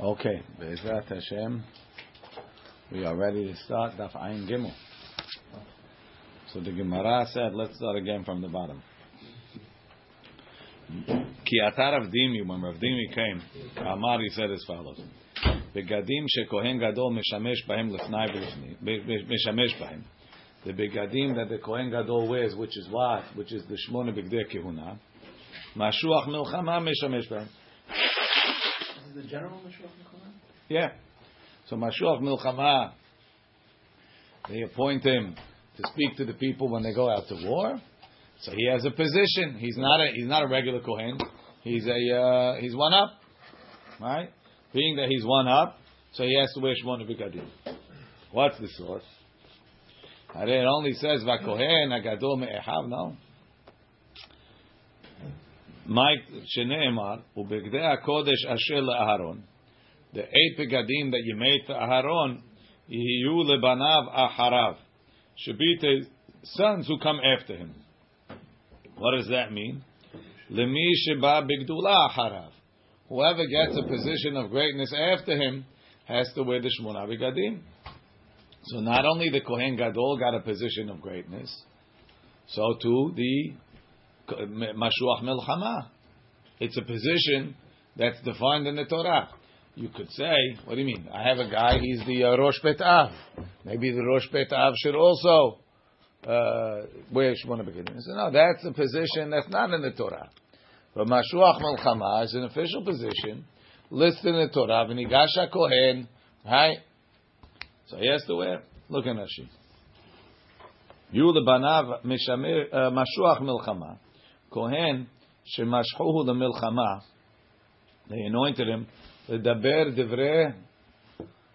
Okay, Be'ezrat Hashem, we are ready to start Daf Ayin Gimel. So the Gemara said, let's start again from the bottom. Ki atar Rav Dimi, when Rav Dimi came, Amar, he said as follows. בגדים שכהן גדול משמש בהם לפני ולפני, משמש בהם. The begadim that the Kohen Gadol wears, which is what? Which is the Shmona Bigdei Kehuna. Mashuach Milchama משמש בהם. The general Mashuach Milchama? Yeah. So Mashuach Milchama, they appoint him to speak to the people when they go out to war. So he has a position. He's not a he's not a regular kohen. He's a uh, he's one up, right? Being that he's one up, so he has to wear shmona begadim. What's the source? It only says vakohen agadol me'ehav. No. Mike sheneemar ubegdei hakodesh asher le'aharon. The eight begadim that you made for Aharon, yiyu lebanav aharav. Should be to sons who come after him. What does that mean? Lemi sheba bigdula aharav. Whoever gets a position of greatness after him has to wear the shmona begadim. So not only the Kohen Gadol got a position of greatness, so too the Mashuach Melchama. It's a position that's defined in the Torah. You could say, what do you mean? I have a guy, he's the uh, Rosh Bet Av. Maybe the Rosh Bet Av should also uh, wear Shmona Begadim. So no, that's a position that's not in the Torah. But Mashuach Melchama is an official position listed in the Torah. V'nigasha Kohen, right? So he has to wear. Look at Rashi. Yu lebanav mashuach milchama. Kohen shemashchuhu lemilchama. They anointed him. לדבר דברי,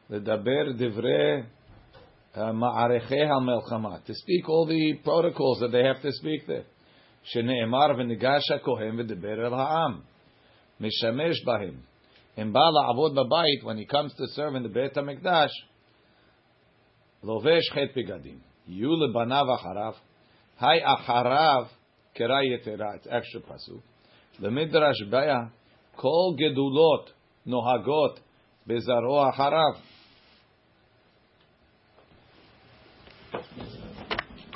לדבר דברי מערכי המלחמה. To speak all the protocols that they have to speak there. שנאמר וניגש הכהן ודיבר אל העם. משמש בהם. אם בא לעבוד בבית, when he comes to serve in the בית המקדש, לובש חטא בגדים. יהיו לבניו אחריו. היי אחריו Kerayetera, it's extra pasuk. midrash baya kol gedulot nohagot bezaro harav.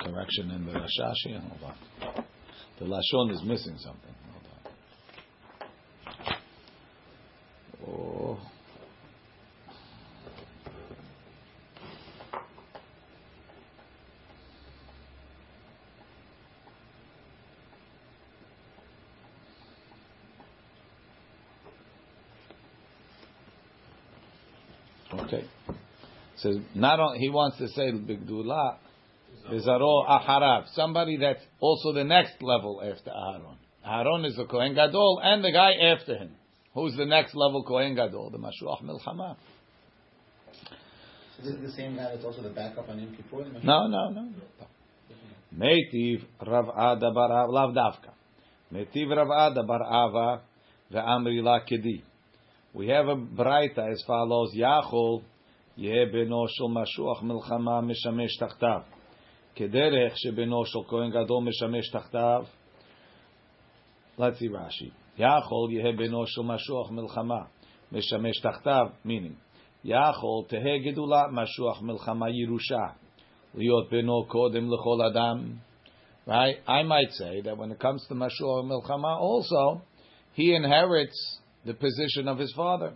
Correction in the Rashashi. Hold on. The Lashon is missing something. Hold on. Oh. Says not on, he wants to say bigdula bizaro aharav. Somebody that's also the next level after Aaron. Aaron is the Kohen Gadol and the guy after him. Who's the next level Kohen Gadol? The Mashuach Milchama. So this is the same guy that's also the backup on Yom Kippur? No, no, no. Meitiv Rav Ada bar Av Lav Davka. Meitiv Rav Ada bar Ava ve'amri la kedi. We have a braita as follows: Yachol beno shel mashuach milchama mishamesh tachtav, kederech shebeno shel kohen gadol mishamesh tachtav. Let's see Rashi. Yachol yeh beno shel mashuach milchama mishamesh tachtav. Meaning, Yachol teheh gedula mashuach milchama yirusha liot beno kodem lechol adam. Right? I might say that when it comes to mashuach milchama, also he inherits the position of his father.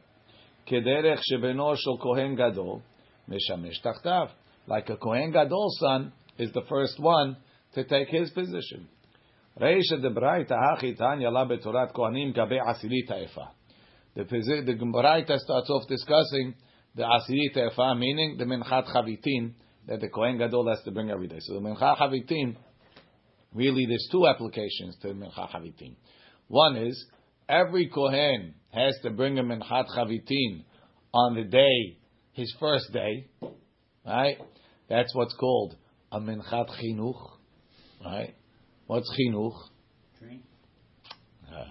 Kederech shebeno shel kohen gadol meshamesh tachtav. Like a kohen gadol son is the first one to take his position. Reisha de braita hachi tanya la betorat kohanim gabe asilit ha'efa. The braita starts off discussing the asilit ha'efa, meaning the minchat chavitin that the kohen gadol has to bring every day. So the minchat chavitin, really, there's two applications to minchat chavitin. One is every kohen has to bring a minchat chavitin on the day, his first day, right? That's what's called a minchat chinuch, right? What's chinuch? Uh,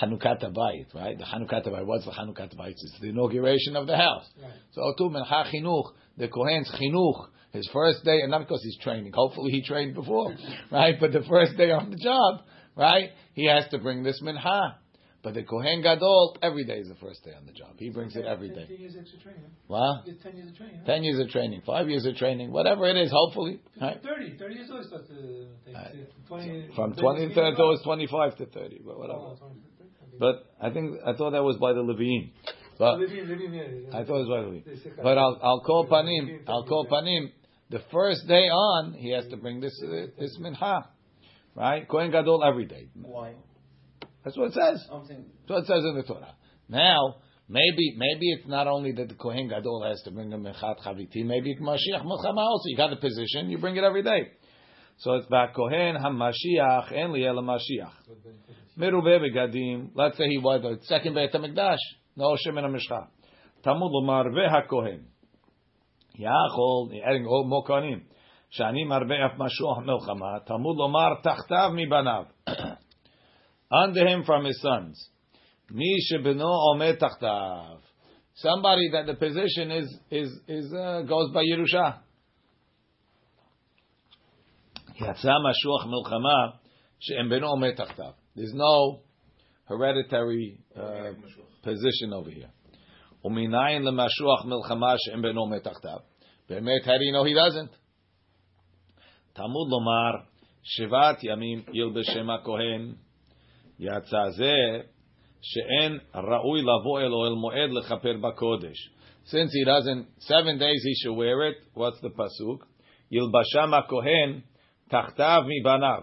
Hanukkah Bayit, right? The Hanukkah Bayit. What's the Hanukkah Bayit? It's the inauguration of the house. Right. So too minchat chinuch, the kohen's chinuch, his first day, and not because he's training. Hopefully he trained before, right? But the first day on the job, right? He has to bring this mincha. But the Kohen Gadol, every day is the first day on the job. He brings it every day. Ten years extra training. What? Get ten years of training. huh? Ten years of training, five years of training, whatever it is, hopefully. Right? 30, 30 years old starts to take Right. 20, From 30 20 to 30 Oh, to 25 to 30, but whatever. 20 to 30. But I think, I thought that was by the Levine. But Living, living, yeah, I thought it was by the Levine. But I'll, I'll call Panim, Levine, I'll call Levine. Panim. The first day on, he has to bring this, uh, this mincha. Right? Kohen Gadol every day. Why? That's what it says. I'm saying That's what it says in the Torah. Now, maybe maybe it's not only that the Kohen Gadol has to bring a Mechat Chaviti, maybe Mashiach Milchama also. You got the position, you bring it every day. So it's back Kohen HaMashiach and Liel Mashiach. Merubeh Begadim, let's say he was the second Beit HaMikdash. No Shem and Mishcha. Tamud Lomar VeHaKohen. Yachol, adding all more Kohanim. שאני מרבה אף משוח מלחמה, תמוד לומר תחתיו מבניו. Under him from his sons. מי שבנו עומד תחתיו. Somebody that the position is is is uh, goes by Yerusha. יצא משוח מלחמה שאין בנו עומד תחתיו. There's no hereditary uh, position over here. ומנין למשוח מלחמה שאין בנו עומד תחתיו. באמת, how do you know he doesn't? תלמוד לומר, שבעת ימים ילבשם הכהן, יצא זה שאין ראוי לבוא אל אוהל מועד לכפר בקודש. Since he doesn't, seven days he should wear it, what's the pasuk? ילבשם הכהן תחתיו מבניו,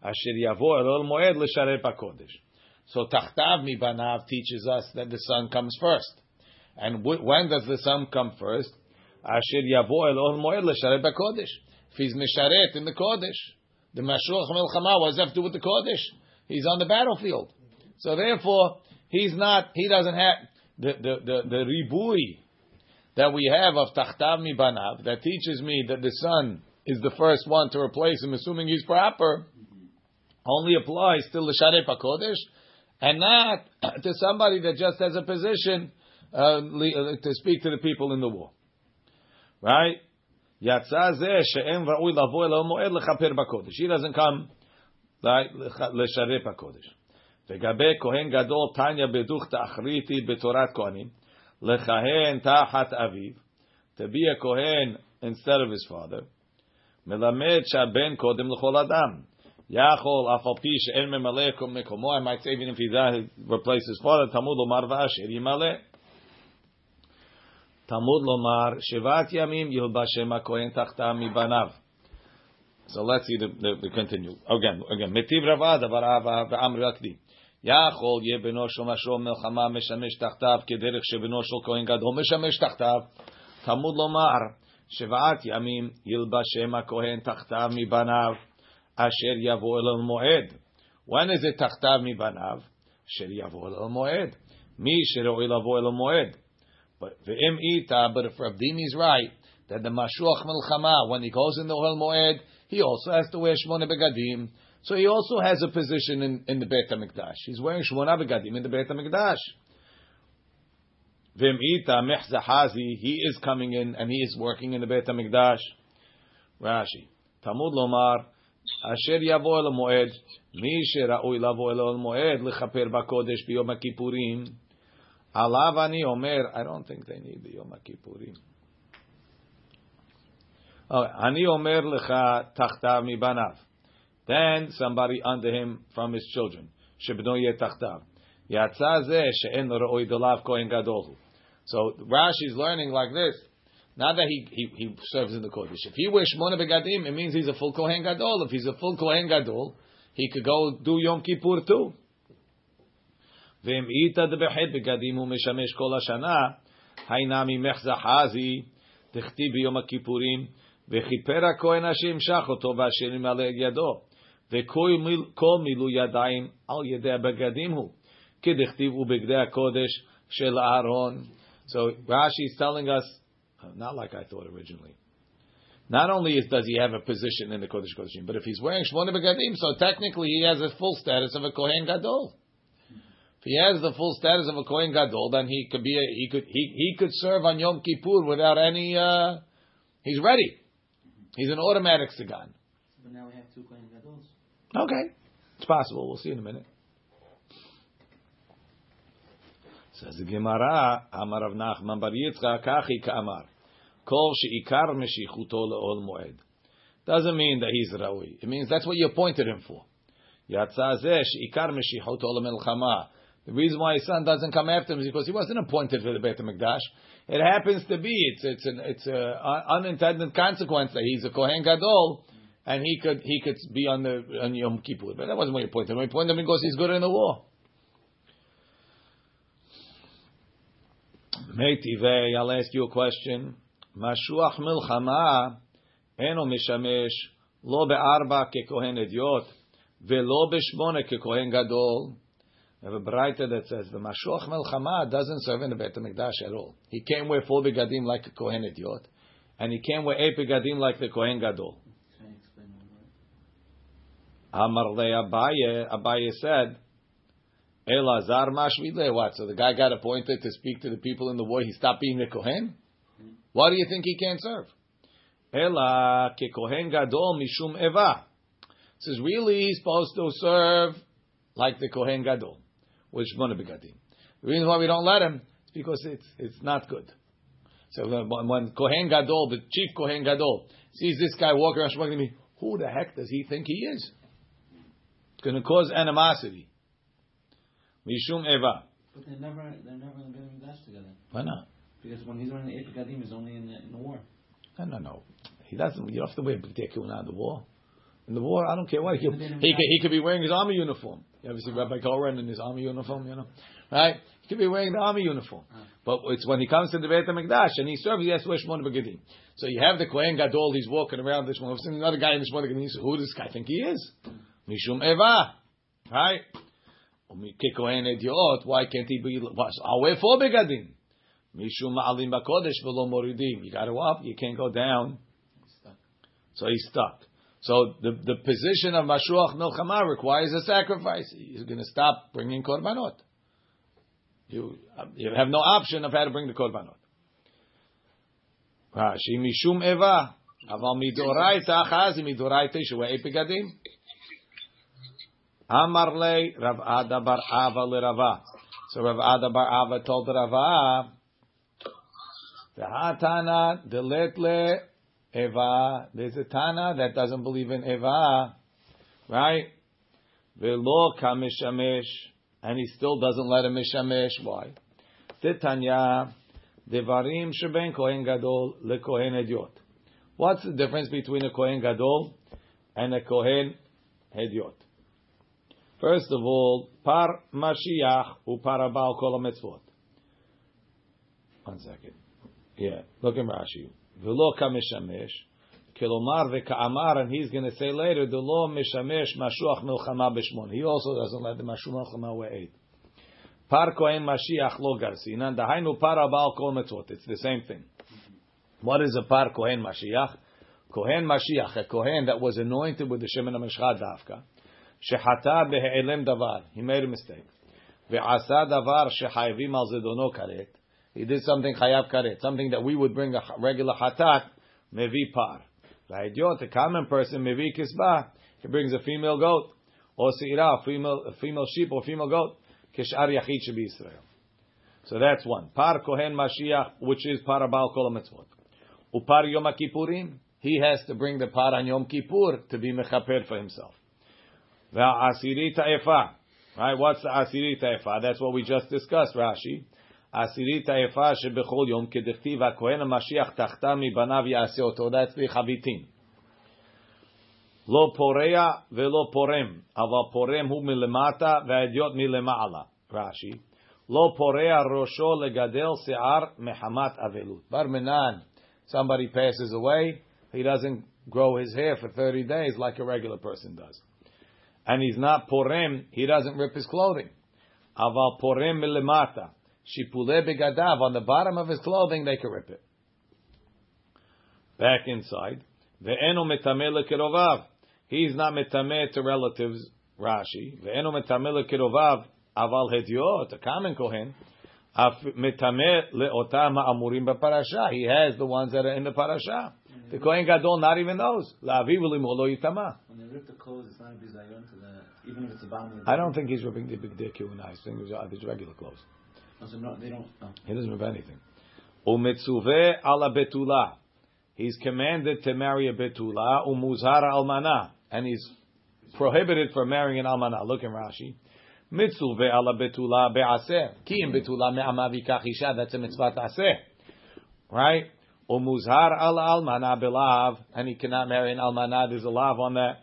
אשר יבוא אל אוהל מועד לשרת בקודש. So תחתיו מבניו teaches us that the sun comes first. And wh- when does the sun come first? אשר יבוא אל אוהל מועד לשרת בקודש. If he's misharet in the Kodesh, the Mashuach Milchama, what does that have to do with the Kodesh? He's on the battlefield. So therefore, he's not, he doesn't have, the, the, the, the ribui that we have of tachtav mi banav, that teaches me that the son is the first one to replace him, assuming he's proper, only applies to l'sharei pakodesh, and not to somebody that just has a position uh, uh, to speak to the people in the war. Right? He doesn't come לשרת בקודש. לגבי כהן גדול, תניא בדוך תאחריתי בתורת כהנים, לכהן תחת אביו, to be a כהן instead of his father, מלמד שהבן קודם לכל אדם. יכול, אף על פי שאין ממלא מקומו, I might say even if he died, replace his father, תלמוד לומר ואשר ימלא. תלמוד לומר, שבעת ימים ילבשם הכהן תחתיו מבניו. So let's see the, the, continue. Again, again. Metiv ravada varava v'amri akdi. Yachol ye b'no shol melchama meshamesh tachtav kederech she'b'no kohen gadol meshamesh tachtav. Tamud lomar shevat yamim yilbashem kohen tachtav mibanav asher yavo el moed. When is it tachtav mibanav? Asher yavo el moed. Mi shero'i lavo el moed. But if Rav Dimi is right, that the mashuach melchama, when he goes in the oil moed, he also has to wear Shmona Begadim. So he also has a position in, in the Beit HaMikdash. He's wearing Shmona Begadim in the Beit HaMikdash. Ve'im ita mechzahazi, he is coming in and he is working in the Beit HaMikdash. Rashi. Talmud lomar, asher yavo el moed, mi שראוי לבוא אל המועד לכפר בקודש ביום הכיפורים. עליו אני אומר, I don't think they need ביום הכיפורים. Okay, אני אומר לך תחתיו מבניו. Then somebody under him from his children, שבנו יהיה תחתיו. יצא זה שאין ראוי דליו כהן גדול הוא. So Rashi is learning like this. Not that he, he, he serves in the Kodesh. If he wears Shmona Begadim, it means he's a full Kohen Gadol. If he's a full Kohen Gadol, he could go do Yom Kippur too. ואם איתא דבחית בגדים הוא משמש כל השנה, היינה ממך זחזי, דכתיב ביום הכיפורים, וכיפר הכהן אשר ימשך אותו ואשר ימלא ידו, וכל מיל, כל מילוי ידיים על ידי הבגדים הוא, כדכתיב ובגדי הקודש של אהרון. So Rashi is telling us, not like I thought originally. Not only is, does he have a position in the Kodesh Kodeshim, but if he's wearing Shmona Begadim, so technically he has a full status of a Kohen Gadol. If he has the full status of a Kohen Gadol, then he could be a, he could he, he could serve on Yom Kippur without any. Uh, he's ready. He's an automatic Sagan. But now we have two Kohen Gadols. Okay, it's possible. We'll see in a minute. Says the Gemara, Amar Rav Nachman Bar Yitzchak Kachi Ka'amar. Kol she'ikar meshichuto le'ol moed. Doesn't mean that he's rawi. It means that's what you appointed him for. Yatsa zeh she'ikar meshichuto le'melchama. The reason why his son doesn't come after him is because he wasn't appointed for the Beit HaMikdash. It happens to be, it's, it's an, it's a unintended consequence that he's a Kohen Gadol, and he could, he could be on the, on Yom Kippur. But that wasn't my point. My point him because he's good in the war. Meitive, I'll ask you a question. Mashuach milchama eno mishamesh lo be'arba kekohen ediot velo b'shmone kekohen gadol. We have a brighter that says the Mashuach Melchama doesn't serve in the Beit HaMikdash at all. He can't wear four begadim like a Kohen Idiot, and he can't wear eight begadim like the Kohen Gadol. Amar le Abaye, Abaye said, Elazar mashvile. What? So the guy got appointed to speak to the people in the war. He stopped being a kohen. Why do you think he can't serve? Ela ke kohen gadol mishum eva. Says really he's supposed to serve like the kohen gadol, which one begadim. The reason why we don't let him is because it's it's not good. So when, when kohen gadol, the chief kohen gadol, sees this guy walking around smoking to me, who the heck does he think he is? It's going to cause animosity. Mishum Eva. But they're never, they're never in the Beit HaMikdash together. Why not? Because when he's running the Epic Gadim, he's only in the, in the war. No, no, no. He doesn't. You have to wear big kuna in the war. In the war, I don't care what he could. He could, he could be wearing his army uniform. You ever see Rabbi Koren in his army uniform? You know, right? He could be wearing the army uniform. Ah. But it's when he comes to the Beit Hamikdash and he serves, he has to wear Shmona Begadim. So you have the Kohen Gadol. He's walking around this one. Another guy in the Shmona Begadim. He says, "Who does this guy think he is?" Mishum Eva, right? Kohen Ediot. Why can't he be? I'll wear four begadim. Mishum Ma'alim Bakodesh v'lo Moridim. You got to up. You can't go down. He's stuck. So he's stuck. So the, the position of Mashuach Milchama requires a sacrifice. He's going to stop bringing korbanot. You, you have no option of how to bring the korbanot. Rashi Mishum Eva. Aval midoraita midoraita. Amar Rav Ada bar Ava. So Rav Ada bar Ava told Rava, V'hatana delet le Eva. There's a Tana that doesn't believe in Eva, right? Velo kamishamesh, and he still doesn't let him mishamesh. Why? Titanya devarim sheben kohen gadol le kohen ediot. What's the difference between a kohen gadol and a kohen ediot? First of all, par Mashiach u parabal kol mitzvot. One second. Yeah, look at Rashi. V'lo kamishamesh, kilomar v'ka'amar, and he's going to say later, the lo mishamesh mashuach milchama b'shmon. He also doesn't let the mashuach milchama wear eight. Par kohen Mashiach lo garsinan, dahainu parabal kol mitzvot. It's the same thing. What is a par kohen Mashiach? Kohen Mashiach, a kohen that was anointed with the Shemin HaMeshchad Davka. שחטא בהיעלם דבר, he made a mistake. ועשה דבר שחייבים על זדונו כרת, he did something chayav karet, something that we would bring a regular hatat, mevi par. Vahidyot, the common person, mevi kisba, he brings a female goat, or seira, female, female sheep or female goat, kishar yachid should Israel. So that's one. Par kohen mashiach, which is par abal kol mitzvot. Upar yom kippurim, he has to bring the par on yom kippur to be mechaper for himself. Va'asiri ta'ifa. Right, what's the asiri ta'ifa? That's what we just discussed, Rashi. Asiri ta'efa shebechol yom kedechtiv ha-kohen ha-mashiach tachta mi-banav ya'aseh oto. That's the chavitim. לא פורע ולא פורם, אבל פורם הוא מלמטה והאדיוט מלמעלה. רש"י, לא פורע ראשו לגדל שיער מחמת אבלות. בר מנן, somebody passes away, he doesn't grow his hair for 30 days like a regular person does. And he's not porem, he doesn't rip his clothing. Aval porem milimata. Shipule begadav, on the bottom of his clothing, they can rip it. Back inside. Ve'enu metameh lekirovav. He's not metameh to relatives, Rashi. Ve'enu metameh lekirovav, aval hediot, a common kohen. Metameh leotam ha'amurim b'parasha. He has the ones that are in the parasha. Mm-hmm. The Kohen Gadol not even knows. La'avi v'limolo yitama. When they rip the clothes, it's not a bizayon to the, even if it's a bottom I don't think he's ripping the big dick I think it's his regular clothes. He doesn't have anything. Umetzuve ala betula. He's commanded to marry a betula. Umuzhar almana. And he's prohibited from marrying an almana. Look in Rashi. Mitzuve ala betula be'aseh. Ki im betula me'ama vikach isha. That's a mitzvah ta'aseh. Right? Umuzhar ala almana belav. And he cannot marry an almana. There's a lav on that.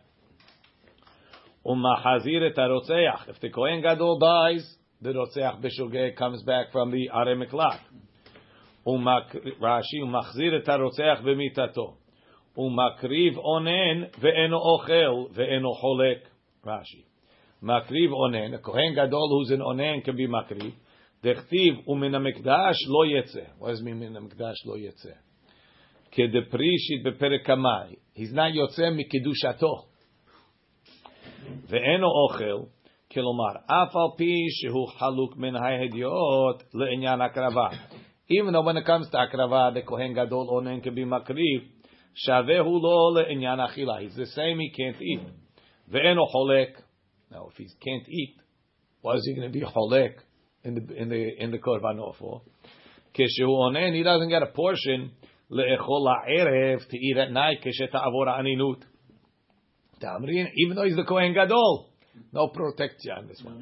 Umahazir et. If the Kohen Gadol dies, the rotzeach b'shogeg comes back from the Are Miklat. Rashi, umachzir et harotzeach b'mitato. Umakriv onen ve'eno ochel ve'eno cholek. Rashi. Makriv onen, a Kohen Gadol who's an onen can be makriv. Dechtiv umin hamikdash lo yetze. What does it mean min hamikdash lo yetze? Kedeprishit beperek kamai. He's not yotze mikidushato. ואינו אוכל, Kilomar. Afal pi shehu haluk min hayhediot le'inyan akrava. Even though when it comes to akrava, the kohen gadol onen can be makriv. Shavehu lo le'inyan achila. He's the same. He can't eat. Ve'eno holek. Now, if he can't eat, why is he going to be holek in the in the in the korban for? Keshehu onen. He doesn't get a portion le'echol ha'erev to eat at night. Keshet avora aninut. Tamrin. Even though he's the kohen gadol. No protection on this one.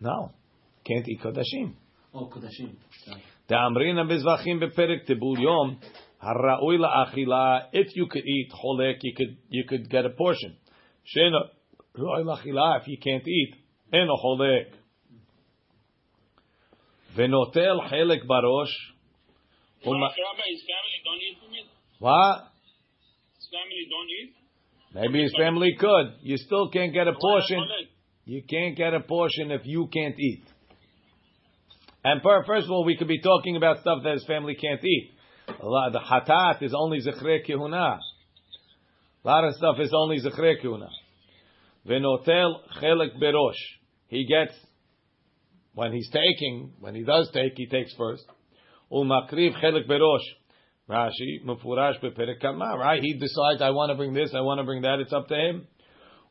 No, can't eat? Kodashim. Oh, kodashim. The Da'amrina bezvachim beperik tebul yom. Hara'ui la'achila. If you could eat cholek, you could, you could get a portion. Shena ro'oi la'achila. If you can't eat, eno a cholek. Venotel chelek barosh. Rabbi, his family don't eat from it? What? His family don't eat? Maybe his family could. You still can't get a portion. You can't get a portion if you can't eat. And per, first of all, we could be talking about stuff that his family can't eat. A lot, the hatat is only zechre kihuna. A lot of stuff is only zechre kihuna. Venotel chelik berosh. He gets when he's taking, when he does take, he takes first. Umakriv chelik berosh. Rashi, Mufurash Beperekama, right? He decides, I want to bring this, I want to bring that, it's up to him.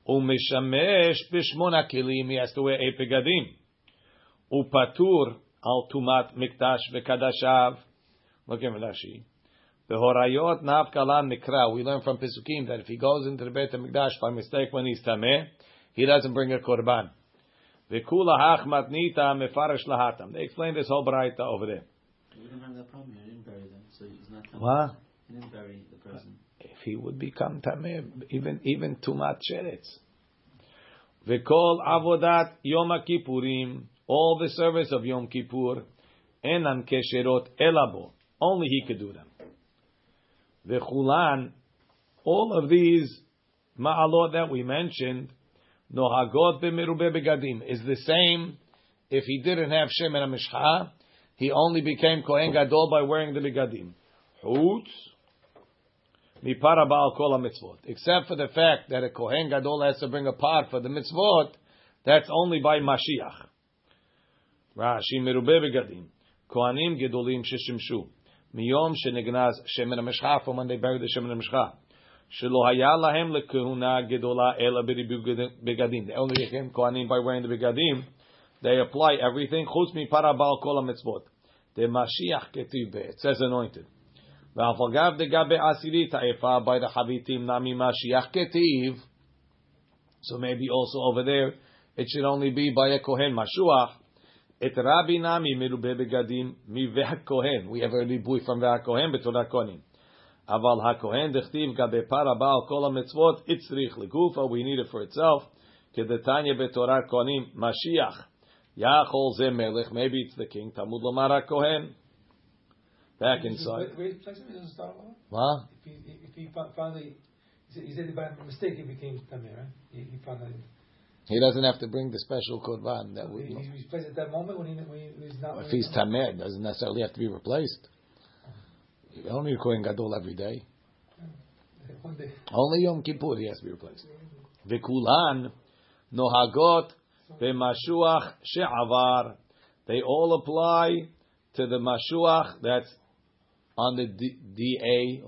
Umishamesh Bishmona Kilim, he has to wear eight pegadim. Upatur al Tumat Mikdash Vekadashav. Look at Rashi. The Horayot Navkalan Nikra. We learn from Pesukim that if he goes into the Beit HaMikdash by mistake when he's Tameh, he doesn't bring a Korban. Vekula Hach Matnita Mefarish Lahatam. They explain this whole Braita over there so he's not. What? He didn't bury the person. if he would become tameh, even even tumat sheretz. V'kol avodat Yom Kippurim, all the service of Yom Kippur, enan kesherot elabo. Only he could do them. V'chulan, all of these ma'alot that we mentioned, nohagot b'merube begadim, is the same. If he didn't have Shem and Mishcha, he only became Kohen Gadol by wearing the begadim. Chutz, mipara ba'al kol mitzvot. Except for the fact that a kohen gadol has to bring a part for the mitzvot, that's only by Mashiach. Rashi merube begadim. Kohanim gedolim sheshimshu. Miyom shenegnaz shemen hamishcha, from when they buried the shemen hamishcha. Shelo haya lahem lekehuna gedola ela begadim. They only became kohanim by wearing the begadim. They apply everything. Chutz mipara ba'al kol mitzvot The Mashiach ketiv be. It says anointed. ואף אגב דגבי עשירית האיפה by the חביתים נמי משיח כתיב so maybe also over there it should only be by a kohen משוח את רבי נמי מרובה בגדים מהכהן we have a ריבוי from והכהן בתור הכהנים אבל הכהן דכתיב גבי פרה בעל כל המצוות הצריך לגופה we need it for itself כדתניא בתורת כהנים משיח Yachol ze melech. Maybe it's the king. Tamud lamara kohen. Back inside. What? If he, if he found a, he said by mistake he became tamir, right? He, he. He doesn't have to bring the special korban that we. He's replaced at that moment when, he, when he's not. Well, if he's tamer, it doesn't necessarily have to be replaced. You don't need Kohen Gadol every day. Only Yom Kippur he has to be replaced. Vekulan nohagot v'mashuach she'avar. They all apply to the mashuach that's on the D- DA,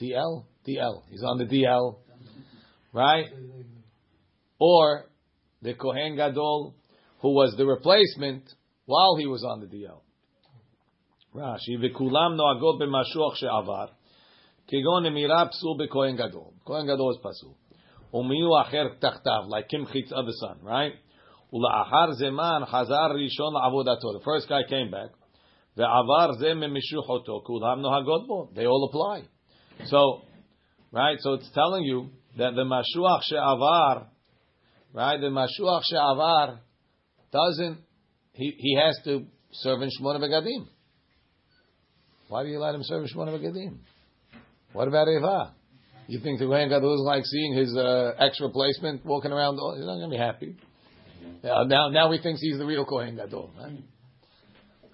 DL, DL. He's on the DL, right? Or the Kohen Gadol, who was the replacement, while he was on the DL. Rashi, וכולם נוהגות במשוח שעבר, כגון נמירה פסול בכהן גדול. כהן גדול is פסול. ומיהו אחר תחתיו, like קמחיץ of the sun, right? ולאחר זמן חזר ראשון לעבודתו. The first guy came back. ועבר זה ממשוחותו, כולם נוהגות בו. They all apply. So, right, so it's telling you that the mashuach she'avar, right, the mashuach she'avar doesn't, he, he has to serve in Shmona Begadim. Why do you let him serve in Shmona Begadim? What about Eva? You think the Kohen Gadol is like seeing his uh, ex replacement walking around? He's not going to be happy. Yeah, now, now he thinks he's the real Kohen Gadol. Right?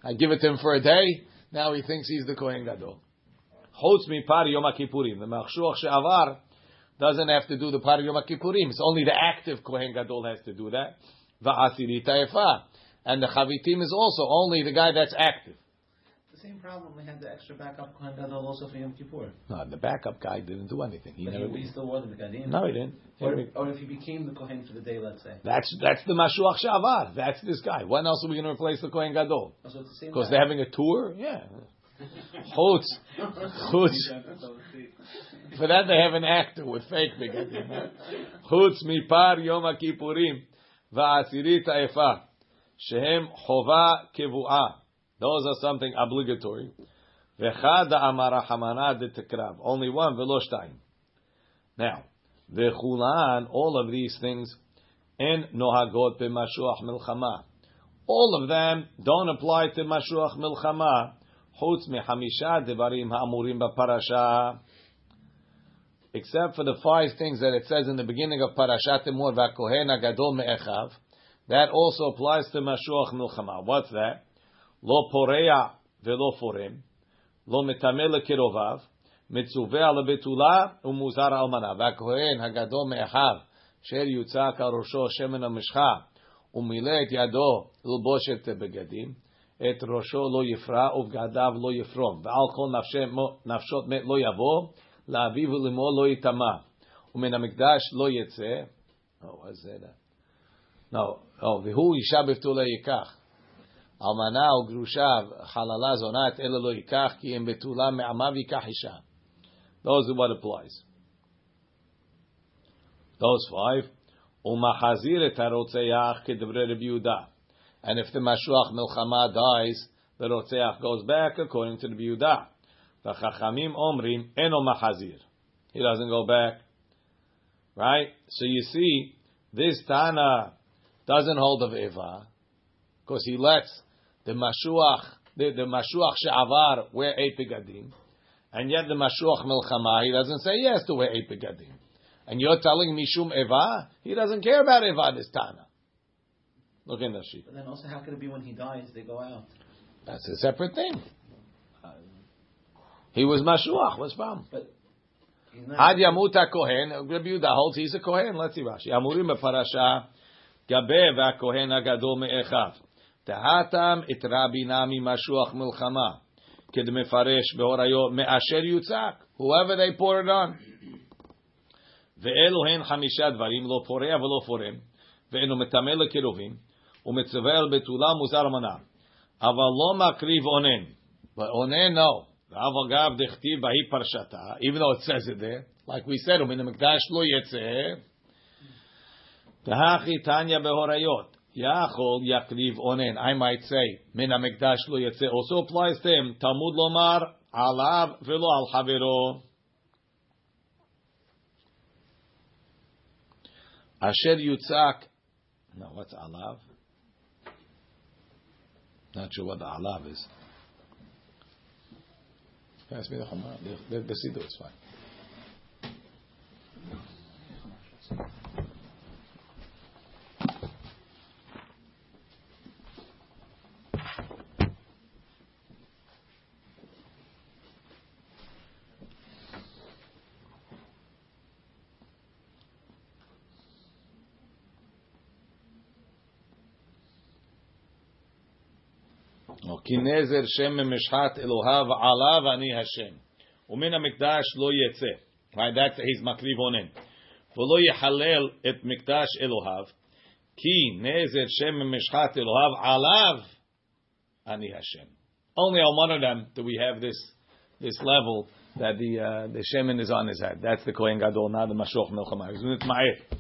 I give it to him for a day. Now he thinks he's the Kohen Gadol. Chutz mi par Yom Kippurim. The Machshuach she'avar doesn't have to do the par Yom Kippurim. It's only the active Kohen Gadol has to do that. Efa. And the Chavitim is also only the guy that's active. Same problem. We had the extra backup Kohen Gadol also for Yom Kippur. No, the backup guy didn't do anything. He But never. he, he still was the Gadim. No, he didn't. He Or, or if he became the Kohen for the day, let's say. That's that's the Mashuach Shavar. That's this guy. When else are we going to replace the Kohen Gadol? Oh, so it's the same Because they're having a tour? Yeah. Chutz. Chutz. For that they have an actor with fake begadim. Chutz mipar Yom Kippurim va'asirit ha'efa shehem chova kevu'ah. Those are something obligatory. V'chada amara hamana de. Only one veloshtain. Now, v'chulan, all of these things, en nohagot b'mashuach milchama. All of them don't apply to mashuach milchama. Chutz mehamisha devarim ha'amurim b'parasha. Except for the five things that it says in the beginning of Parashat Emor, v'akohen agadol me'echav. That also applies to mashuach milchama. What's that? לא פורע ולא פורם, לא מטמא לקרוביו, מצווה על הבתולה ומוזר אלמנה. והכהן הגדול מאחיו, אשר יוצק על ראשו שמן המשחה, ומילא את ידו ללבושת בגדים, את ראשו לא יפרע ובגדיו לא יפרום, ועל כל נפשי, נפשות מת לא יבוא, לאביו ולאמו לא יטמע, ומן המקדש לא יצא, זה, לא, או, והוא אישה בתולה ייקח, אלמנה וגרושה, חללה זונה, את אלה לא ייקח, כי אם בתולה מעמיו ייקח אישה. Those are what applies. Those five. ומחזיר את הרוצח כדברי רבי יהודה. And if the Mashuach Milchama dies, the Rotzeach goes back according to the Yehuda. The Chachamim Omrim Eno Mahazir. He doesn't go back. Right? So you see, this Tana doesn't hold of Eva, because he lets the Mashuach, the, the Mashuach She'avar wear eight begadim, and yet the Mashuach Milchama, he doesn't say yes to wear eight begadim. And you're telling Mishum Eva, he doesn't care about Eva, this Tana. Look in the sheet. But then also, how could it be when he dies, they go out? That's a separate thing. He was Mashuach. What's problem? But. Ad Yamuta Kohen. Rabbi Yehuda holds he's a Kohen. Let's see Rashi. Amurim beparasha gabe v'akohen agadol me'echav. Tahatam it Rabbi Nami Mashuach milchama. כדמפרש בהוריו מאשר יוצק, whoever they pour it on. ואלו הן חמישה דברים, לא פורע ולא פורם, ואינו מטמא לקירובים, ומצווה על בתולה מוזר מנה. אבל לא מקריב אונן. But אונן, no. ואף אגב דכתיב בהי פרשתה, even though it says it there, like we said, ומן המקדש לא יצא, והכי תניא בהוריות. Yachol yakriv onen. I might say, min hamikdash lo yetze. Also applies to him. Talmud lomar alav velo al havero. Asher yutzak. No, what's alav? Not sure what the alav is. Pass me the chumrah. The, the, is fine. the, the, כי נזר שם ממשחת אלוהיו עליו אני השם. ומן המקדש לא יצא. Right, that's his מקריב אונן. ולא יחלל את מקדש אלוהיו, כי נזר שם ממשחת אלוהיו עליו Ani Hashem. Only on one of them do we have this this level that the uh, the shemen is on his head. That's the Kohen Gadol, not the Mashuach Milchama. He's doing it ma'eh.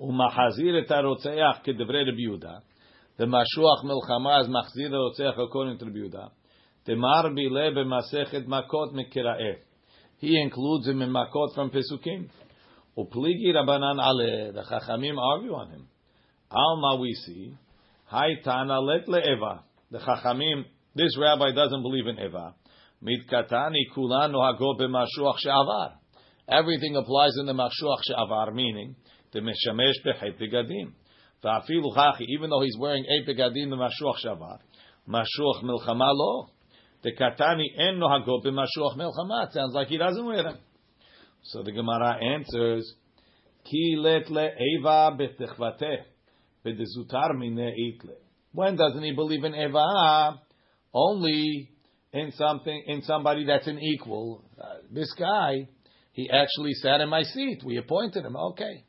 ומחזיר את הרוצח כדברי רבי יהודה. the Mashuach Melchama is Machzir Rotzeach according to Yehuda. The Marbi Lebe Masechet Makot Mekiraeh. He includes him in Makot from Pesukim. Upligi Rabbanan Ale. The Chachamim argue on him. Alma we see. Haitana let le'eva. The Chachamim, this rabbi doesn't believe in Eva. Mitkatani kulanu hago mashuach she'avar. Everything applies in the mashuach she'avar, meaning the meshamesh b'chet begadim. Even though he's wearing eight begadim mashuach she'avar, mashuach milchama lo. The katani en no hago b'mashuach milchama. Sounds like he doesn't wear them. So the Gemara answers, Ki let le'eva b'techvateh. B'dezutar mine itle. When doesn't he believe in Eva? Only in something, in somebody that's an equal. Uh, this guy, he actually sat in my seat. We appointed him. Okay.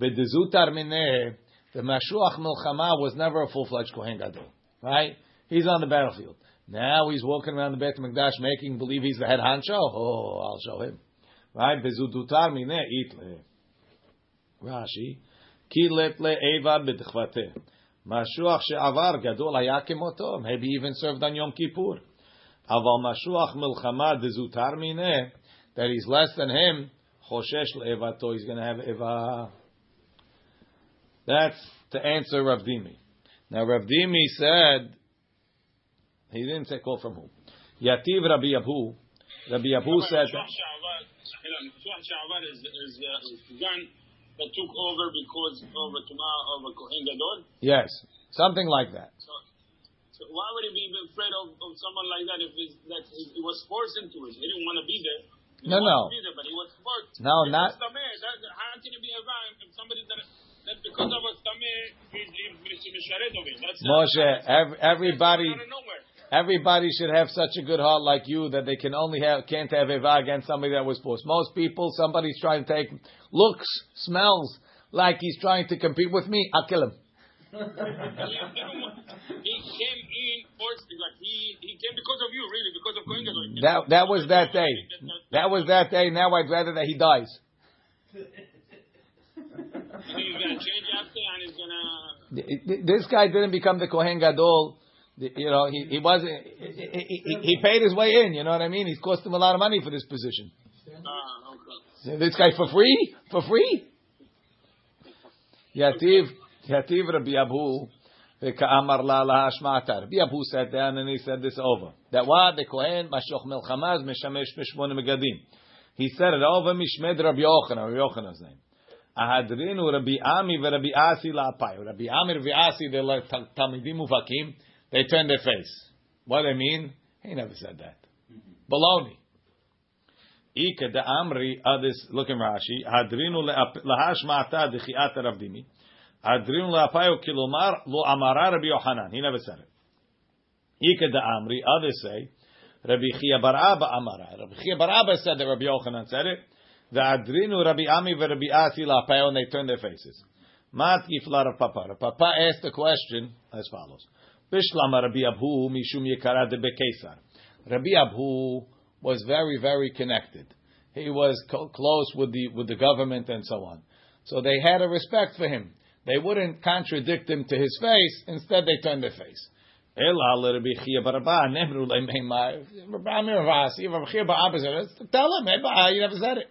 B'dezutar mineh, the Mashuach Milchama was never a full-fledged Kohen Gadol. Right? He's on the battlefield. Now he's walking around the Beit HaMikdash making believe he's the head honcho. Oh, I'll show him. Right? B'zudutar mineh itle. Rashi. Ki let le'eva b'techvateh. Mashuach she'avar gadol haya kemoto. Maybe even served on Yom Kippur. Aval mashuach milchama dezutar mineh. That he's less than him. Choshesh le'evato. He's going to have eva. That's to answer Rav Dimi. Now Rav Dimi said, he didn't say call from who. Yativ Rabbi Abu. Rabbi Abu said, is is uh, that took over because over tomorrow over Kohen Gadol. yes, something like that. So, so why would he be afraid of, of someone like that if it's, that he, was forced into it? He didn't want to be there. He No, no. be there, but he was forced. No, If not- that, how can it be a if somebody that that because of a tameh he's he's misharet of it? That's Moshe, ev- everybody, out of nowhere. everybody should have such a good heart like you that they can only have can't have eva against somebody that was forced. Most people, somebody's trying to take looks, smells like he's trying to compete with me. I'll kill him. He, didn't want- he came in forced like he he came because of you really because of Kohen Gadol. That that was that day. That was that day. Now I'd rather that he dies. And he's gonna change after and he's gonna. This guy didn't become the Kohen Gadol. You know, he, he wasn't. He, he, he paid his way in. You know what I mean? He's cost him a lot of money for this position. Ah, okay. This guy for free? For free? Yativ, Yativ Rabbi Abu, Amar la la. Rabbi Abu sat down and he said this over. That what? The Kohen, Mashoch Melchamaz, Meshamesh Mishmon Megadim. He said it over Mishmed Rabbi Yochanan, Rabbi Yochanan's name. Ahadrinu Rabbi Ami Rabbi Asi la'apayu. Rabbi Ami, Rabbi Asi, they're like tal- Talmidim Mufakim. They turn their face. What do they mean? He never said that. Mm-hmm. Baloney. Ika de Amri, others, look in Rashi, Hadrinu lahash ma'ata dechiat Rav Dimi. Hadrinu le'apayu kilomar lo amara Rabbi Yochanan. He never said it. Ika de Amri, others say, Rabbi Chia bar Abba amara. Rabbi Chia bar Abba said that Rabbi Yochanan said it. The Adrinu Rabbi Ami Rabbi Asi la'apayu, and they turned their faces. Mat gifla Rav Papa. Papa asked the question as follows. Bishlama Rabbi Abhu mishum yekara de bekesar. Rabbi Abhu was very, very connected. He was co- close with the with the government and so on. So they had a respect for him. They wouldn't contradict him to his face. Instead, they turned their face. Tell him, you never said it.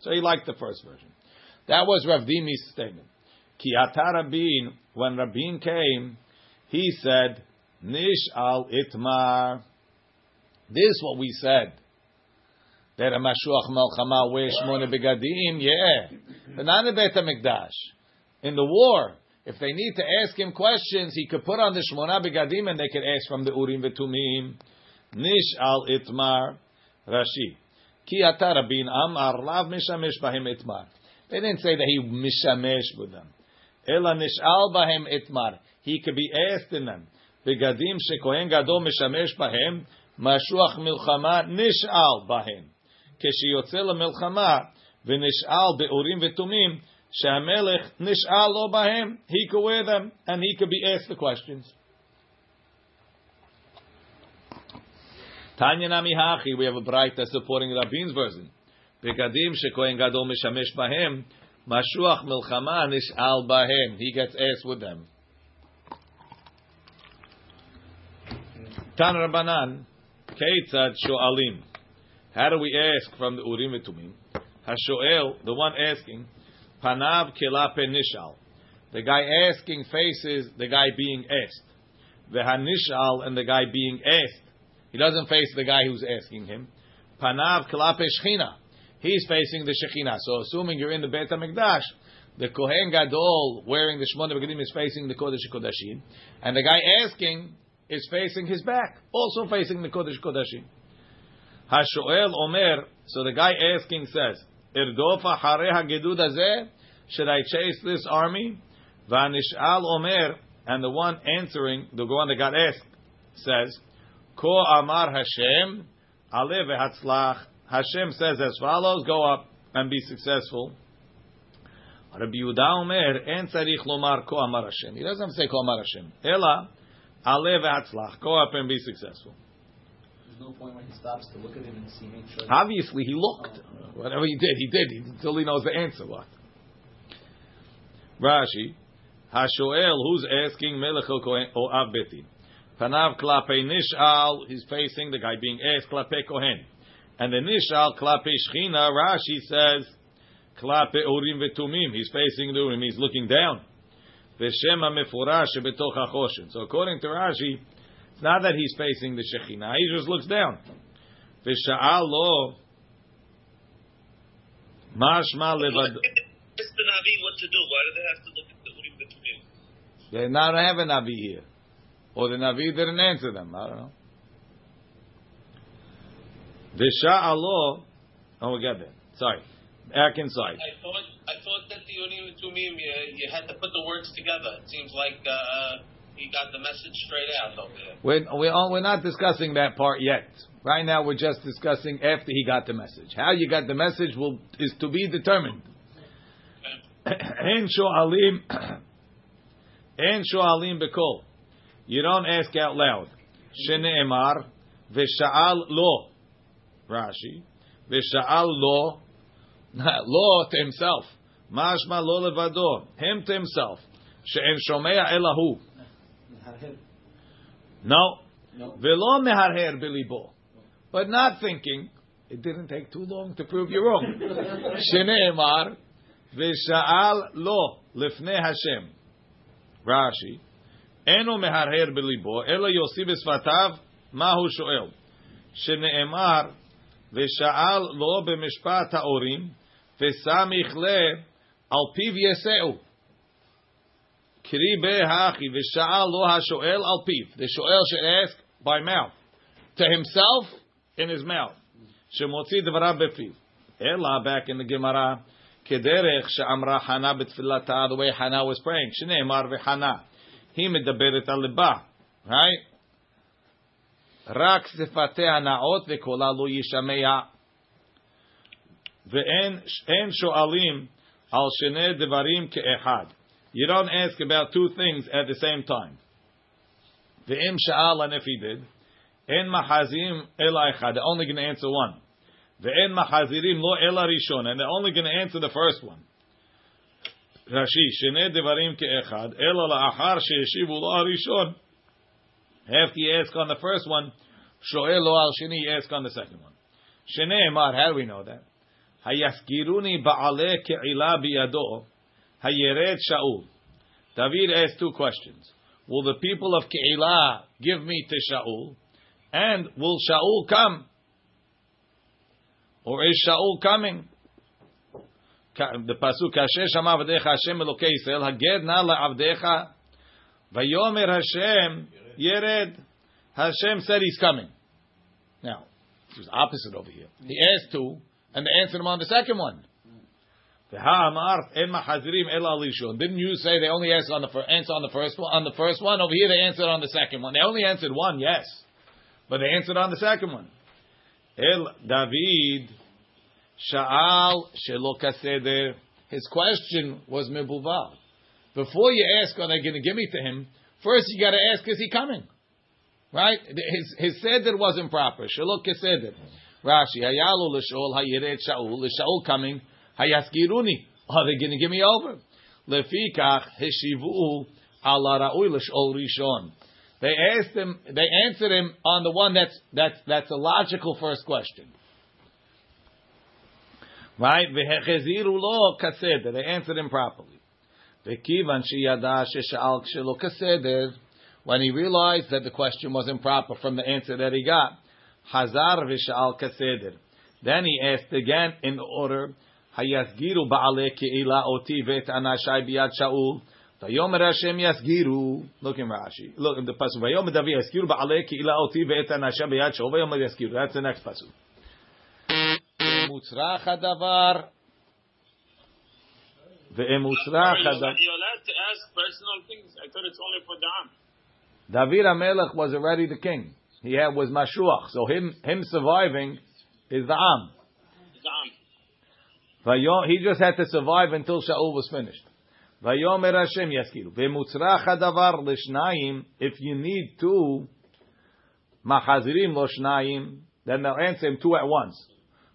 So he liked the first version. That was Rav Dimi's statement. Ki Rabin, when Rabin came, he said, Nish al itmar. This is what we said. That a Mashuach Melchama wears Shmona Begadim, yeah. But not in Beit HaMikdash. In the war, If they need to ask him questions, he could put on the Shmona Begadim and they could ask from the Urim Vetumim. Nish al Itmar Rashi. Ki ata Rabin Amar Lav Mishamesh Bahem Itmar. They didn't say that he mishamesh with them. Ela nishal bahem itmar. He could be asked in them. Begadim shekohen gadol mishamesh bahem. Mashuach milchama nishal bahem. כשיוצא למלחמה ונשאל באורים ותומים, שהמלך נשאל לו בהם, he could wear them, and he could be asked the questions. Tanya Namihachi, we have a brighter supporting Rabin's version. Pekadim shekohen gadol mishamesh bahem, mashuach milchama nish'al bahem. He gets asked with them. Tan Rabbanan, keitzad sho'alim. How do we ask from the Urim Tumim? Hashoel, the one asking, panav kelape nish'al. The guy asking faces the guy being asked. The hanish'al and the guy being asked he doesn't face the guy who's asking him. Panav kelape shchina. He's facing the Shekhinah. So assuming you're in the Beit HaMikdash, the Kohen Gadol wearing the Shmona Begadim is facing the Kodesh Kodashim, and the guy asking is facing his back, also facing the Kodesh Kodashim. Hashoel Omer, so the guy asking says, Irdof Hare HaGedud Hazeh, should I chase this army? Vanishal Omer, and the one answering, the one that got asked, says, Ko Amar Hashem, Ale ve'hatzlach, Hashem says as follows: Go up and be successful. Rabbi Yehuda Omer, En tzarich lomar ko amar Hashem. He doesn't say ko amar Hashem. Ela, ale ve'atzlach. Go up and be successful. There's no point when he stops to look at him and see, make sure. Obviously, he looked. Whatever he did, he did until he knows the answer. What? Rashi, Hashoel, who's asking Melech or Av Betin? Panav klape nishal. He's facing the guy being asked klape Kohen. And the nishal klape shchina. Rashi says klape urim vetumim. He's facing the urim. He's looking down. V'shem mefurash betoch hachoshen. So according to Rashi, it's not that he's facing the shechina. He just looks down. V'sha'al lo mashma levad. Ask the Navi what to do. Why do they have to look at the Urim Betumim? They now have a navi here, or the navi didn't answer them. I don't know. V'sha'al lo. Oh, we got that. Sorry. Back inside. I thought I thought that the Urim Betumim you, you had to put the words together. It seems like uh, he got the message straight out over there. We're, we're, all- we're not discussing that part yet. Right now, we're just discussing after he got the message. How you got the message will is to be determined. En shoalim, en shoalim bekol. You don't ask out loud. Shene'emar v'sha'al lo. Rashi v'sha'al lo. Lo to himself. Mashma lo levado. Him to himself. She'en shomea elahu. No. Velo meharher bilibo. But not thinking, it didn't take too long to prove you wrong. Shene'emar, v'sha'al lo, lifnei Hashem. Rashi, eno meharher bilibo, elo yosi b'svatav, mahu shoel. Shene'emar, v'sha'al lo b'mishpat ha'orim, v'samich le, al piv yeseu. Kri hachi v'sha'al lo ha'shoel al piv. The shoel should ask by mouth. To himself, in his mouth. Shemotzi dvarav befiv. Ela, back in the Gemara, kederech she'amra Hana betfilata, the way Hana was praying. Shneimar v'Hana. He medaberet al liba. Right? רק שפתיה נאות וקולה לא יישמע. ואין אין שואלים על שני דברים כאחד. You don't ask about two things at the same time. ואם שאל, and if he did, אין מחזירים אלא אחד. They're only going to answer one. ואין מחזירים לא אלא ראשון. And they're only going to answer the first one. רש"י, שני דברים כאחד, אלא לאחר שהשיבו לו הראשון. After you ask on the first one, שואל לו על שני, you ask on the second one. שנאמר, how do we know that? היסגירוני בעלי קהילה בידו, הירד שאול. David asked two questions. Will the people of Keilah give me to Shaul? And will Shaul come? Or is Shaul coming? The pasuk Kasher Shama Avdecha Hashem Elokei Yisrael Haged Na LaAvdecha Vayomer Hashem Yered Hashem said he's coming. Now, it was opposite over here. He asked two, and they answered him on the second one. Didn't you say they only answer on the fir- answer on the first one? On the first one over here, they answered on the second one. They only answered one, yes, but they answered on the second one. El David Sha'al Shelo Kaseder. His question was mebuval. Before you ask, are they going to give me to him? First, you got to ask, is he coming? Right? His his seder wasn't proper. Shelo Kaseder. Rashi Hayalu l'Shaul Hayiret Shaul l'Shaul coming. Hayaskiruni. Are they going to give me over? Lefikach Heshivu ala Ra'ui Rishon. They asked him. They answered him on the one that's that's that's a logical first question. Right? V'hecheziru lo kaseder. They answered him properly. V'kivan sheyada sheshal kshelo kaseder. When he realized that the question was improper from the answer that he got, hazar v'shal kaseder. Then he asked again in order. Hayasgiru ba'ale ke'ila oti v'et anashai biyad shaul. Vayomer Hashem yasgiru. Look in Rashi. Look in the pasuk. Vayomer Davi yasgiru ba'ale ke'ila oti v'et anashai biyad shaul. Vayomer yasgiru. That's the next pasuk. It's only for Da'am. David HaMelech was already the king. He had, was Mashuach. So him, him surviving is the Am. He just had to survive until Shaul was finished. Vayomer Hashem yaskiru. Ve'mutzrach hadavar l'shnayim. If you need two, machazirim lo shnayim, then they'll answer him two at once.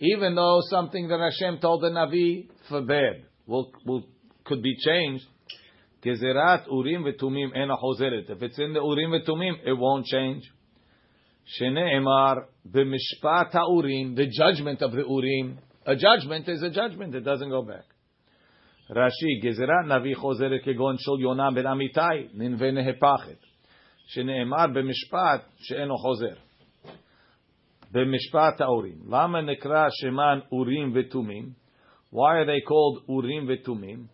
even though something that Hashem told the Navi forbid will, will, could be changed Gezerat Urim v'Tumim ena chozeret. If it's in the Urim v'Tumim, it won't change. Shene'emar b'mishpat ha'urim, the judgment of the Urim. A judgment is a judgment; it doesn't go back. Rashi Gezerat Navi chozeret kegon shel Yonah ben Amitai ninve nehepachet. Shene'emar b'mishpat she'eno chozer. במשפט האורים. למה נקרא שמן אורים ותומים? Why are they called אורים ותומים?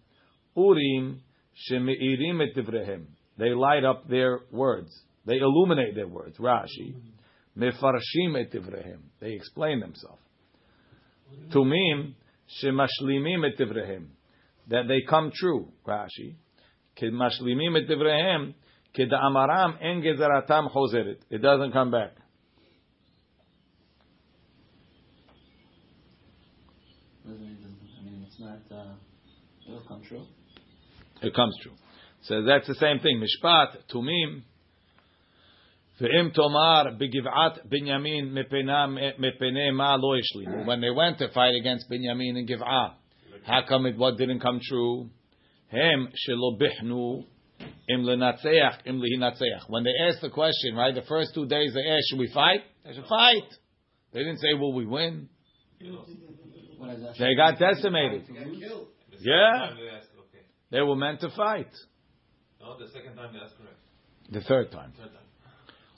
אורים שמאירים את דבריהם. They light up their words. They illuminate their words. Rashi. מפרשים את דבריהם. They explain themselves. תומים שמשלימים את דבריהם. That they come true. Rashi. כמשלימים את דבריהם, Keda'amaram en gezeratam chozeret. It doesn't come back. I mean, it's not, uh, it'll true. It comes true. So that's the same thing. Mishpat, Tumim. When they went to fight against Binyamin and Giv'ah, how come it what didn't come true? Hem shelo bichnu. Im lenatzeach, im lehinatzeach. When they asked the question, right, the first two days they asked, should we fight? They should fight. They didn't say, will we win? They got decimated. Yeah. They were meant to fight. No, the second time that's correct. The third time.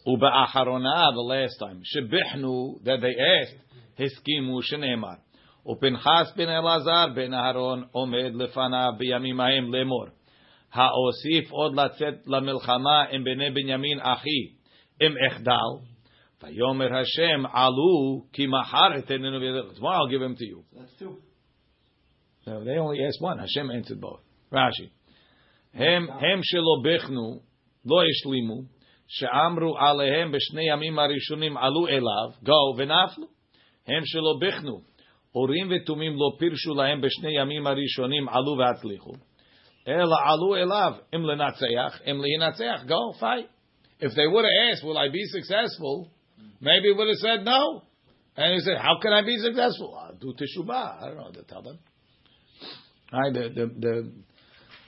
Uba the last time. Shebihnu, that they asked, hiskimu shenemar. Upinchas bin Elazar bin Aharon omed lefana biyamim ahim lemor. האוסיף עוד לצאת למלחמה עם בני בנימין אחי, אם אחדל, ויאמר השם עלו כי מחר אתננו בידיך. Tomorrow I'll give him to you. That's two. No, they only asked one. Hashem answered both. Rashi. הם, הם שלא ביחנו, לא השלימו, שאמרו עליהם בשני ימים הראשונים עלו אליו, go ונפלו. הם שלא ביחנו, אורים ותומים לא פירשו להם בשני ימים הראשונים עלו והצליחו. Ela alu elav im lenatzeach im lihinatzeach. Go fight. If they would have asked, "Will I be successful?" Maybe would have said no. And he said, "How can I be successful? I'll do teshubah." I don't know what to tell them. Right, the, the, the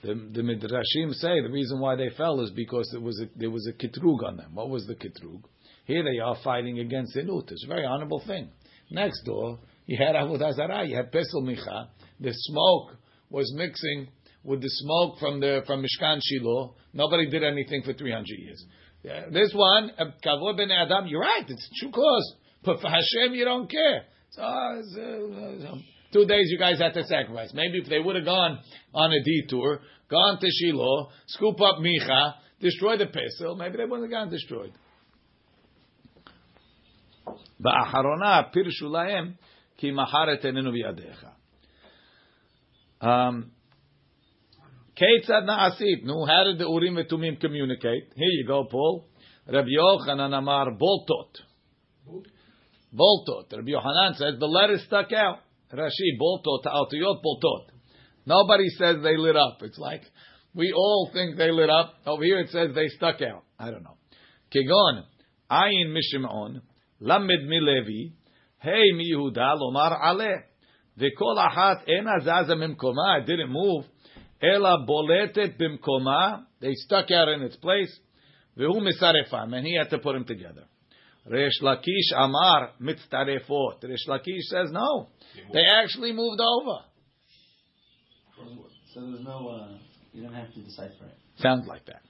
the, the midrashim say the reason why they fell is because there was a, there was a kitrug on them. What was the kitrug? Here they are fighting against inut. It's a very honorable thing. Next door, you had avodah zarah, you had pesel micha. The smoke was mixing with the smoke from the from Mishkan Shiloh. Nobody did anything for 300 years. Yeah, this one, Kavod ben Adam, you're right, it's too close. But for Hashem, you don't care. So, uh, uh um, two days you guys had to sacrifice. Maybe if they would have gone on a detour, gone to Shiloh, scoop up Micha, destroy the pesel, maybe they wouldn't have gotten destroyed. פירשו להם כי בידיך. Um, Ketzad na'asit. Nu, how did the Urim Tumim communicate? Here you go, Paul. Rabbi Yochanan Amar boltot. Boltot. Rabbi Yochanan says the letter stuck out. Rashi boltot, altiyot boltot. Nobody says they lit up. It's like we all think they lit up. Over here it says they stuck out. I don't know. Kegon, ayin mishimon, lamed milevi, hey Mi Yehuda lomar ale. V'kol ahat ena zaza mimkoma. I didn't move. Ela boletet bimkoma, they stuck out in its place. V'hu misarefam, and he had to put them together. Resh Lakish Amar mitztarefot. Resh Lakish says no. They actually moved over. So there's no, uh, you don't have to decipher it. Sounds like that.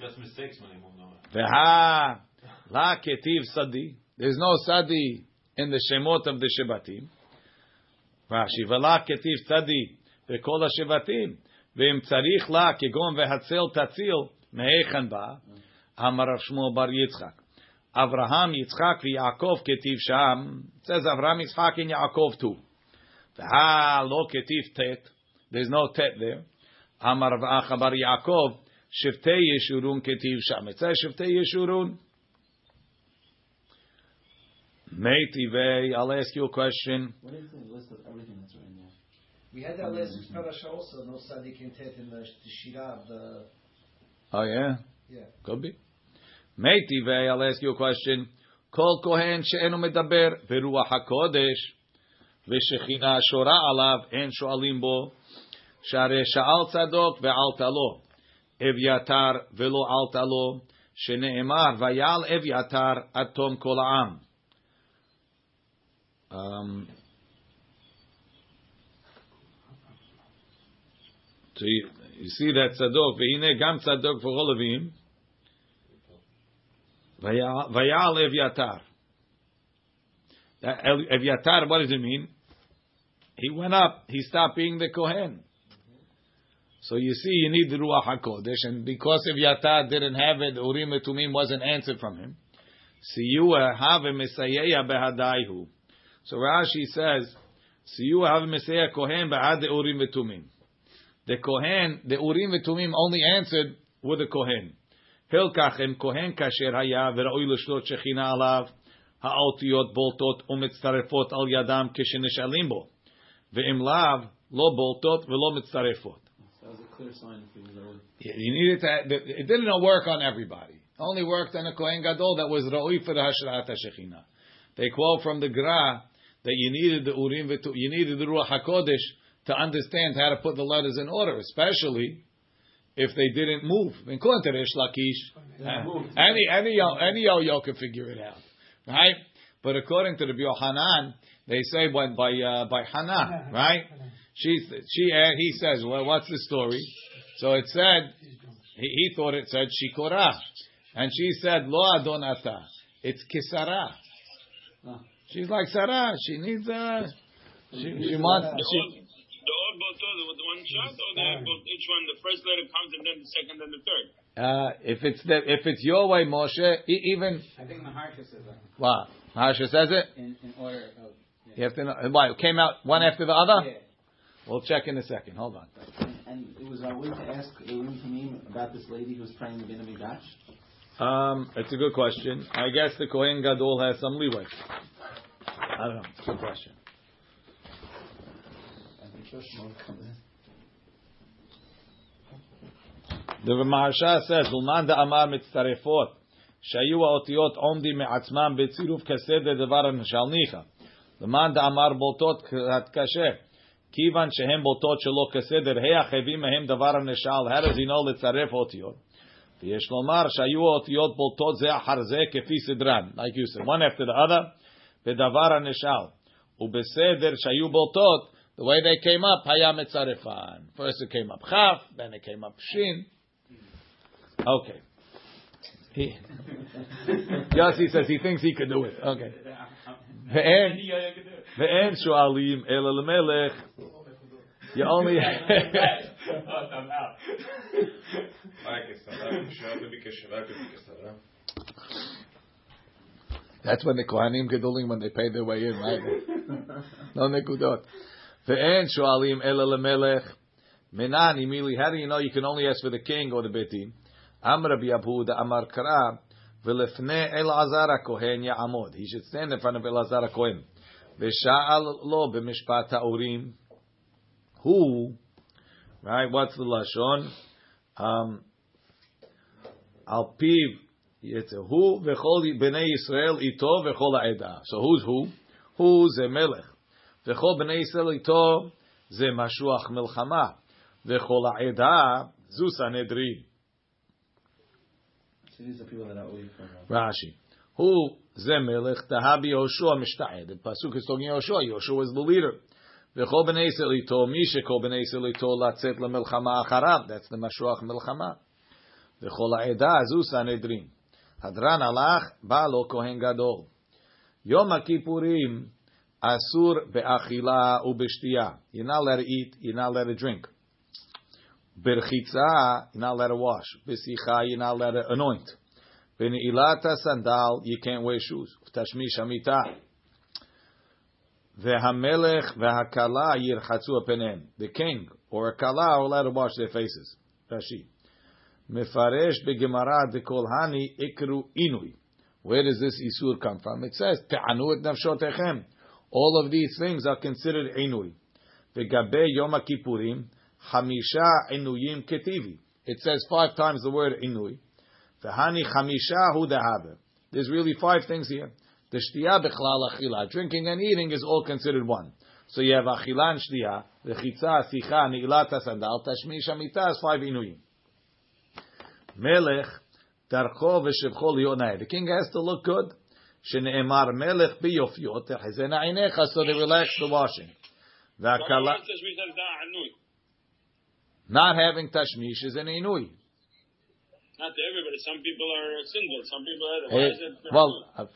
Just mistakes when they move over. Veha la ketiv sadi. There's no sadi in the shemot of the shebatim. Rashi vela ketiv sadi vekol shebatim. Tzarich la kegon vehatzel tatzil me'echan ba. Amar Rav Shmuel bar Yitzchak. Avraham, Yitzchak, Yaakov ketiv sham. It says Avraham, Yitzchak, and Yaakov too. Veha lo ketiv tet. There's no tet there. Amar Acha bar Yaakov, Shivtei Yeshurun ketiv sham. It says Shivtei Yeshurun. Meitivei, I'll ask you a question. What is the list of everything that's written there? We had that last week's parasha also, no Sadiq and Tet in the, the Shira of the. Oh yeah? Yeah. Could be. Meitivei, I'll ask you a question. Kol kohen she'enu medaber beruach hakodesh ושכינה שורה עליו, אין שואלים בו, שהרי שאל צדוק ועלת לו, אביתר ולא עלת לו, שנאמר, ויעל אביתר עד תום כל העם. Um, so you, you see that צדוק, והנה גם צדוק וכל לווים, ויעל אביתר. That Evyatar, what does it mean? He went up. He stopped being the Kohen. So you see, you need the Ruach HaKodesh, and because Evyatar didn't have it, Urim and Tumim wasn't answered from him. Siyua have Messiah behadaihu. So Rashi says, Siyua have Messiah Kohen behad the Urim and Tumim. The Kohen, the Urim and Tumim only answered with the Kohen. Hilkach em Kohen kasher haya v'ra'oi l'shlot shechina alav. האותיות בולטות ומצטרפות על ידם כשנשאלים בו. ואם לאו, לא בולטות ולא מצטרפות. That was a clear sign if he was already. You needed to, it didn't work on everybody. It only worked on a Kohen Gadol that was Ra'ui for the Hashrat HaShekhinah. They quote from the Gra that you needed the Urim, v'tu- you needed the Ruach HaKodesh to understand how to put the letters in order, especially if they didn't move. Including to Rish Lakish. Any, any, any yo-yo could figure it out. Right? But according to the Yohanan, they say when by uh, by Hannah, right? She she uh, he says, well, what's the story? So it said he, he thought it said Shikora, and she said Lo Adonata. It's Kisara. She's like Sarah. She needs uh she, she wants she, Old botot with one shot, or the both, each one, the first letter comes and then the second and the third. uh if it's the if it's your way, Moshe, e- even I think Maharsha says that what Maharsha says it. in, in order of. You have to know why it came out one after the other. Yeah. We'll check in a second. Hold on. And, and it was our way to ask Urim Tamim about this lady who was praying the Bin Mikdash. Um, it's a good question. I guess the Kohen Gadol has some leeway. I don't know. It's a good question. And the Josh Shmuel comes in. The Maharsha says, "Ulman da amar mitzarefot שהיו האותיות עומדים מעצמם בצירוף כסדר דבר הנשל ניחא. למאן דאמר בולטות קשה, כיוון שהן בולטות שלא כסדר, היח הביא מהם דבר הנשל, הרי דינו לצרף אותיות. ויש לומר שהיו האותיות בולטות זה אחר זה כפי סדרן, like you said, one after the other, בדבר הנשל. ובסדר שהיו בולטות, the way they came up, Hayam Etzarefan. First it came up Chaf, then it came up Shin. Okay. He, Yossi says he thinks he could do it. Okay. Ve'en shu'alim el melech. You only... That's when the Kohanim Gedolim, when they pay their way in, right? No nekudot. Ve'en shoalim ela lemelech. Menan imili. How do you know you can only ask for the king or the betin? Amr Abuda Amar Kara. V'lefne Elazar Kohen ya'amod. He should stand in front of Elazar Kohen. Ve'sha'al lo b'mishpat ha'urim. Who, right, what's the Lashon? Um, al piv Hu v'chol b'nei Yisrael ito v'chol ha'eda. So who's who? Who's ze melech. V'chol b'nei Yisrael ito ze mashuach milchama. V'chol ha'eda zu sanedrin. So these are people that are away from uh, Rashi. Who ze melech tahabi Yoshua mishta'ed. The pasuk is talking Yoshua. Yoshua was the leader. V'chol b'nei Yisrael ito mi shekol b'nei Yisrael ito latzet lemilchama acharav. That's the mashuach milchama. V'chol ha'eda zu sanedrin. Hadran alach balo kohen gadol. Yom asur be'achila u'b'shtiya. You're not allowed to eat. You're not allowed to drink. Berchitza, you're not allowed to wash. B'sicha, you're not allowed to anoint. B'ne'ilata sandal, you can't wear shoes. Tashmish amita. Ve'hamelech ve'hakala yirchatzu penem. The king or a kala are allowed to wash their faces. Rashi. Mefaresh begemara de kolhani ikru inui. Where does this isur come from? It says te'anu et nafshotechem. All of these things are considered inui. Vegabe yom kippurim hamisha inuyim ketivi. It says five times the word inui. V'hani hamisha hu dehaber. There's really five things here. The shtiya bechlal achila. Drinking and eating is all considered one. So you have achila and shtiya, v'chitza, sicha, ni'ilat sandal, tashmish amita is five inuyim. Melech darcho v'shevcho liyonai. The king has to look good. Shene'emar melech biyofyot tehezena einecha, so they relax the washing. V'akala, not having tashmish is an inui. Not to everybody. Some people are single. Some people are. It? well, uh,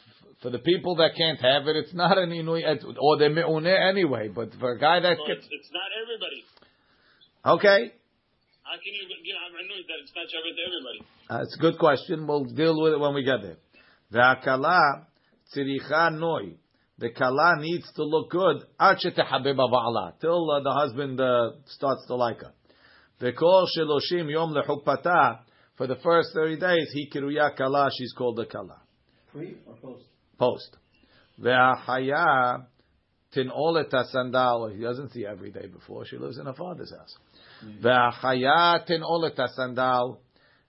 for the people that can't have it, it's not an inui, or they're me'uneh anyway. But for a guy that Well, can, it's, it's not everybody. okay, How can you give Amranut that it's not Shabbat to everybody? uh, it's a good question. We'll deal with it when we get there. V'akala tziricha noi. The kala needs to look good ad shetehabeb ba'ala till uh, the husband uh, starts to like her. V'kol sheloshim yom lechupata. For the first thirty days, he kiruya kala. She's called a kala. pre or post. post. Ve'ahaya tin'olet sandal. He doesn't see every day before. She lives in her father's house. Ve'ahaya tin'olet sandal.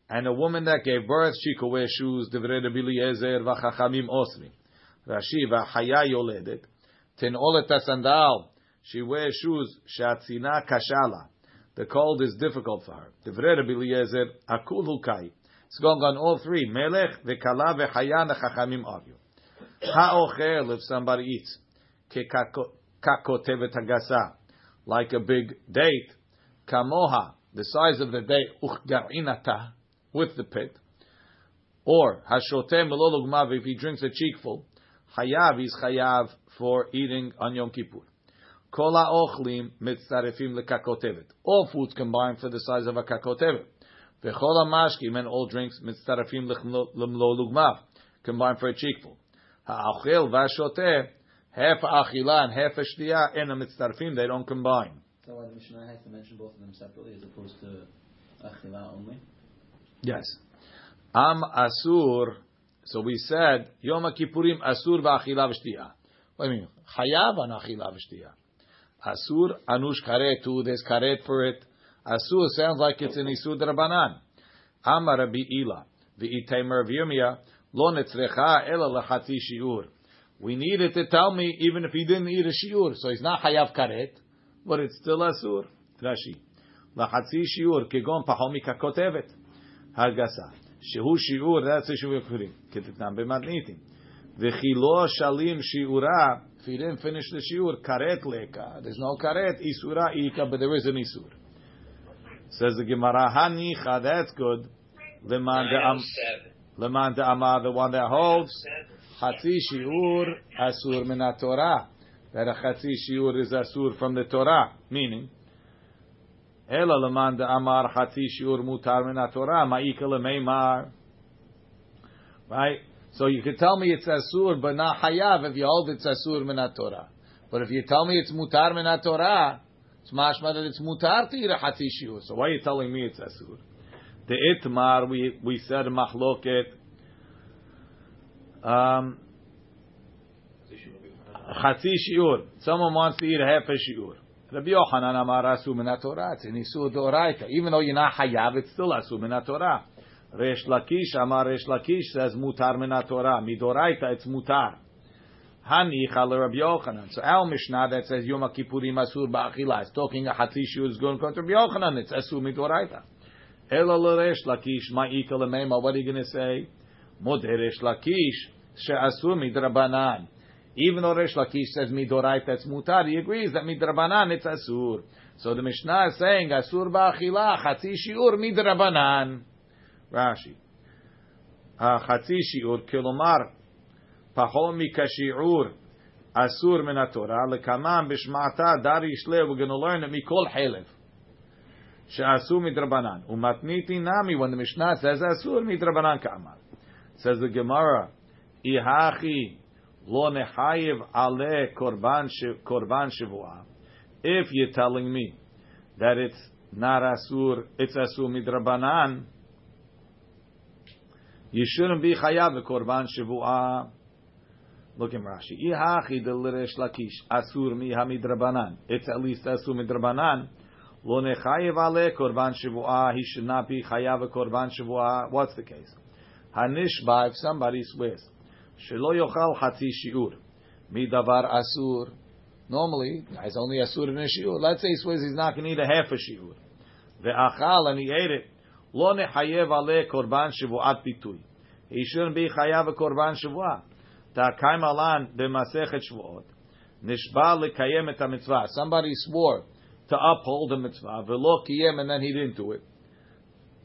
And a woman that gave birth, she could wear shoes. Divrei Rabbi Eliezer v'chachamim osri. Rashi ve'ahaya yoledet. Tin'olet sandal. She wears shoes. Shatzina kashala. The cold is difficult for her. Divrei Rabbi Eliezer akul hukai. It's going on all three. Melech ve'kala ve'haya nechachamim argue. Ha'ochel, if somebody eats, kakotevet hagasa, like a big date, kamoha, the size of the date, uchgarinata, with the pit, or hashotem melolugmav, if he drinks a cheekful, hayav is hayav for eating on Yom Kippur. Kol ha'ochlim mitzarefim lekakotevet. All foods combined for the size of a kakotevet. V'chol ha'mashkim and all drinks mitzarefim lemlolugmav, combined for a cheekful. Ha'achil v'ashoteh, half achila and half shtiya, and a mitzarfim, they don't combine. So why the Mishnah has to mention both of them separately as opposed to achila only. Yes. Am asur. So we said Yom Kippurim asur v'achila v'shtiya. What do you mean? Chayav an achila v'shtiya. Asur anush karet too. There's karet for it. Asur sounds like it's an isur drabanan. Am Rabbi Ila v'itaymer v'yirmiyah Lo netzrecha ela lechatzi shiur. We needed to tell me even if he didn't eat a shiur. So he's not hayav karet, but it's still asur. Rashi. Lechatzi shiur kegon pahomi kakotevet. Hagasa. Shehu shiur, that's the shiur kurim. Ketetnam b'matnitim. V'chilo shalim shiura. If he didn't finish the shiur, karet leka. There's no karet, isura ika, but there is an isur. Says the Gemara, hanicha, that's good. Leman de'am, leman de'amah, the one that holds, chatzi shiur asur min Torah. That a chatzi shiur is asur from the Torah. Meaning, Ela leman de'amar chatzi shiur mutar min Torah. Right? So you could tell me it's asur, but not hayav if you hold it's asur min Torah. But if you tell me it's mutar min Torah, it's mashma that it's mutar to eat a chatzi shiur. So why are you telling me it's asur? The itmar we we said machloket. Um, chatzi shiur. Someone wants to eat half a shiur. Rabbi Yochanan amar asu Torah. It's an isur doraita. Even though you're not hayav, it's still asu Torah. Resh Lakish amar Resh Lakish says mutar Torah. Midoraita, it's mutar. Hani chal Rabbi Yochanan. So our Mishnah that says Yom Kippurim asur ba'achila is talking a hatzi shiur is going to Rabbi Yochanan. It's asur midoraita. Ela l'resh lakish ma'ika l'meima. What are you going to say? Moderesh lakish she'asur midrabanan. Even though Resh Lakish says midoraita that's mutar, he agrees that midrabanan it's asur. So the Mishnah is saying asur ba'achila chatzi shiur midrabanan. Rashi. Ah, chatzi shiur kilomar pachol mikashiur asur min Torah lekamam b'shmata dari shle. We're going to learn that mikol helev. She'asu midrabanan. Umatniti nami, when the Mishnah says asur midrabanan ka'amar. Says the Gemara, ihachi lo nechayiv ale korban shivua. If you're telling me that it's not asur, it's asur midrabanan, you shouldn't be chayav korban shivua. Look in Rashi. Ihachi de l'resh lakish asur mi hamidrabanan. It's at least asur midrabanan. Lo nechayev ale korban shivua. He should not be chayav korban shivua. What's the case? Hanishba, if somebody swears, shelo yochal hatzi shiur, midavar asur. Normally, it's only asur in a shiur. Let's say he swears he's not going to eat a half a shiur. Ve'achal, and he ate it. Lo nechayev ale korban shivuat pitui. He shouldn't be chayav a korban shivua. Ta'kaim alan b'masechet shvuot. Nishba lekayem et. Somebody swore to uphold the mitzvah. V'lo kiyem, and then he didn't do it.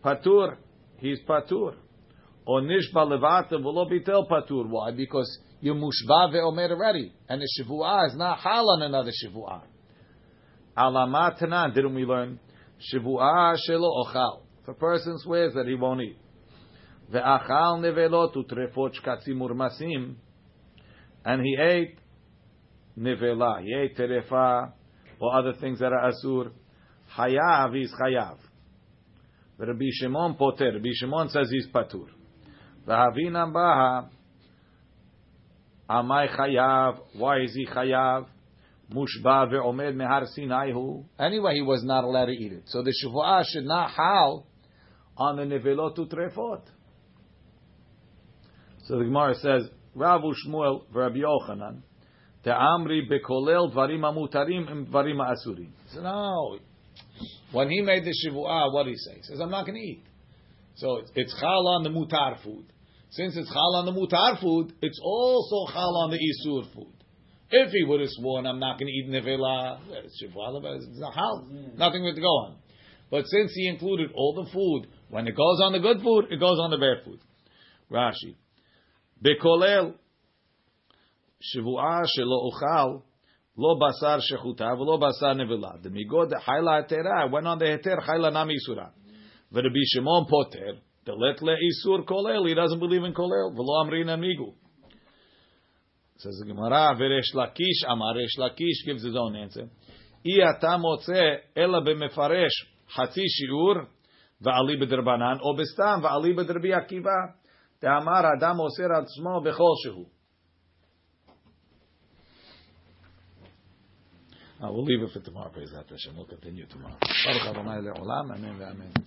Patur, he's patur. Or nishba levata v'lo bitel patur. Why? Because you mushba ve'omer already, and the shivua is not hal on another shivua. Alamat tanan, didn't we learn? Shivua shelo ochal. If a person swears that he won't eat, ve'achal nevelot utrefot shkatzim urmasim, and he ate nevela, he ate terefa, or other things that are asur, hayav is chayav. Rabbi Shimon poter. Rabbi Shimon says he's patur. V'havina baha, amai chayav. Why is he chayav? Mushba ve'omed mehar Sinai hu. Anyway, he was not allowed to eat it. So the shuvuah should not hal on the nevelot utrefot. So the Gemara says, Rav Shmuel v'Rabbi Yochanan, Te'amri bekolel dvarim amutarim im dvarim asurim. So no, when he made the shivuah, what did he say? He says, I'm not going to eat. So it's, it's chal on the mutar food. Since it's chal on the mutar food, it's also chal on the isur food. If he would have sworn, I'm not going to eat nevela, it's shivuah, it's not hal, nothing would go on. But since he included all the food, when it goes on the good food, it goes on the bad food. Rashi. בכולל שבועה שלא אוכל לא בשר שחוטה ולא בשר נבלה. דמיגוד חיילה התרה, went on the היתר חיילה נמי איסורה. ורבי שמעון פוטר, דלת לאיסור כולל, he doesn't believe in כולל, ולא אמרין המיגו. says the Gemara, וריש לקיש אמר, ריש לקיש gives his own answer. אי אתה מוצא אלא במפרש חצי שיעור ועלי בדרבנן, או בסתם ועלי בדרבי עקיבא. דאמר אדם אוסר על עצמו בכל שהוא. I will leave it for tomorrow, praise Hashem. We'll continue tomorrow. Baruch Adonai le'olam, amen ve'amen.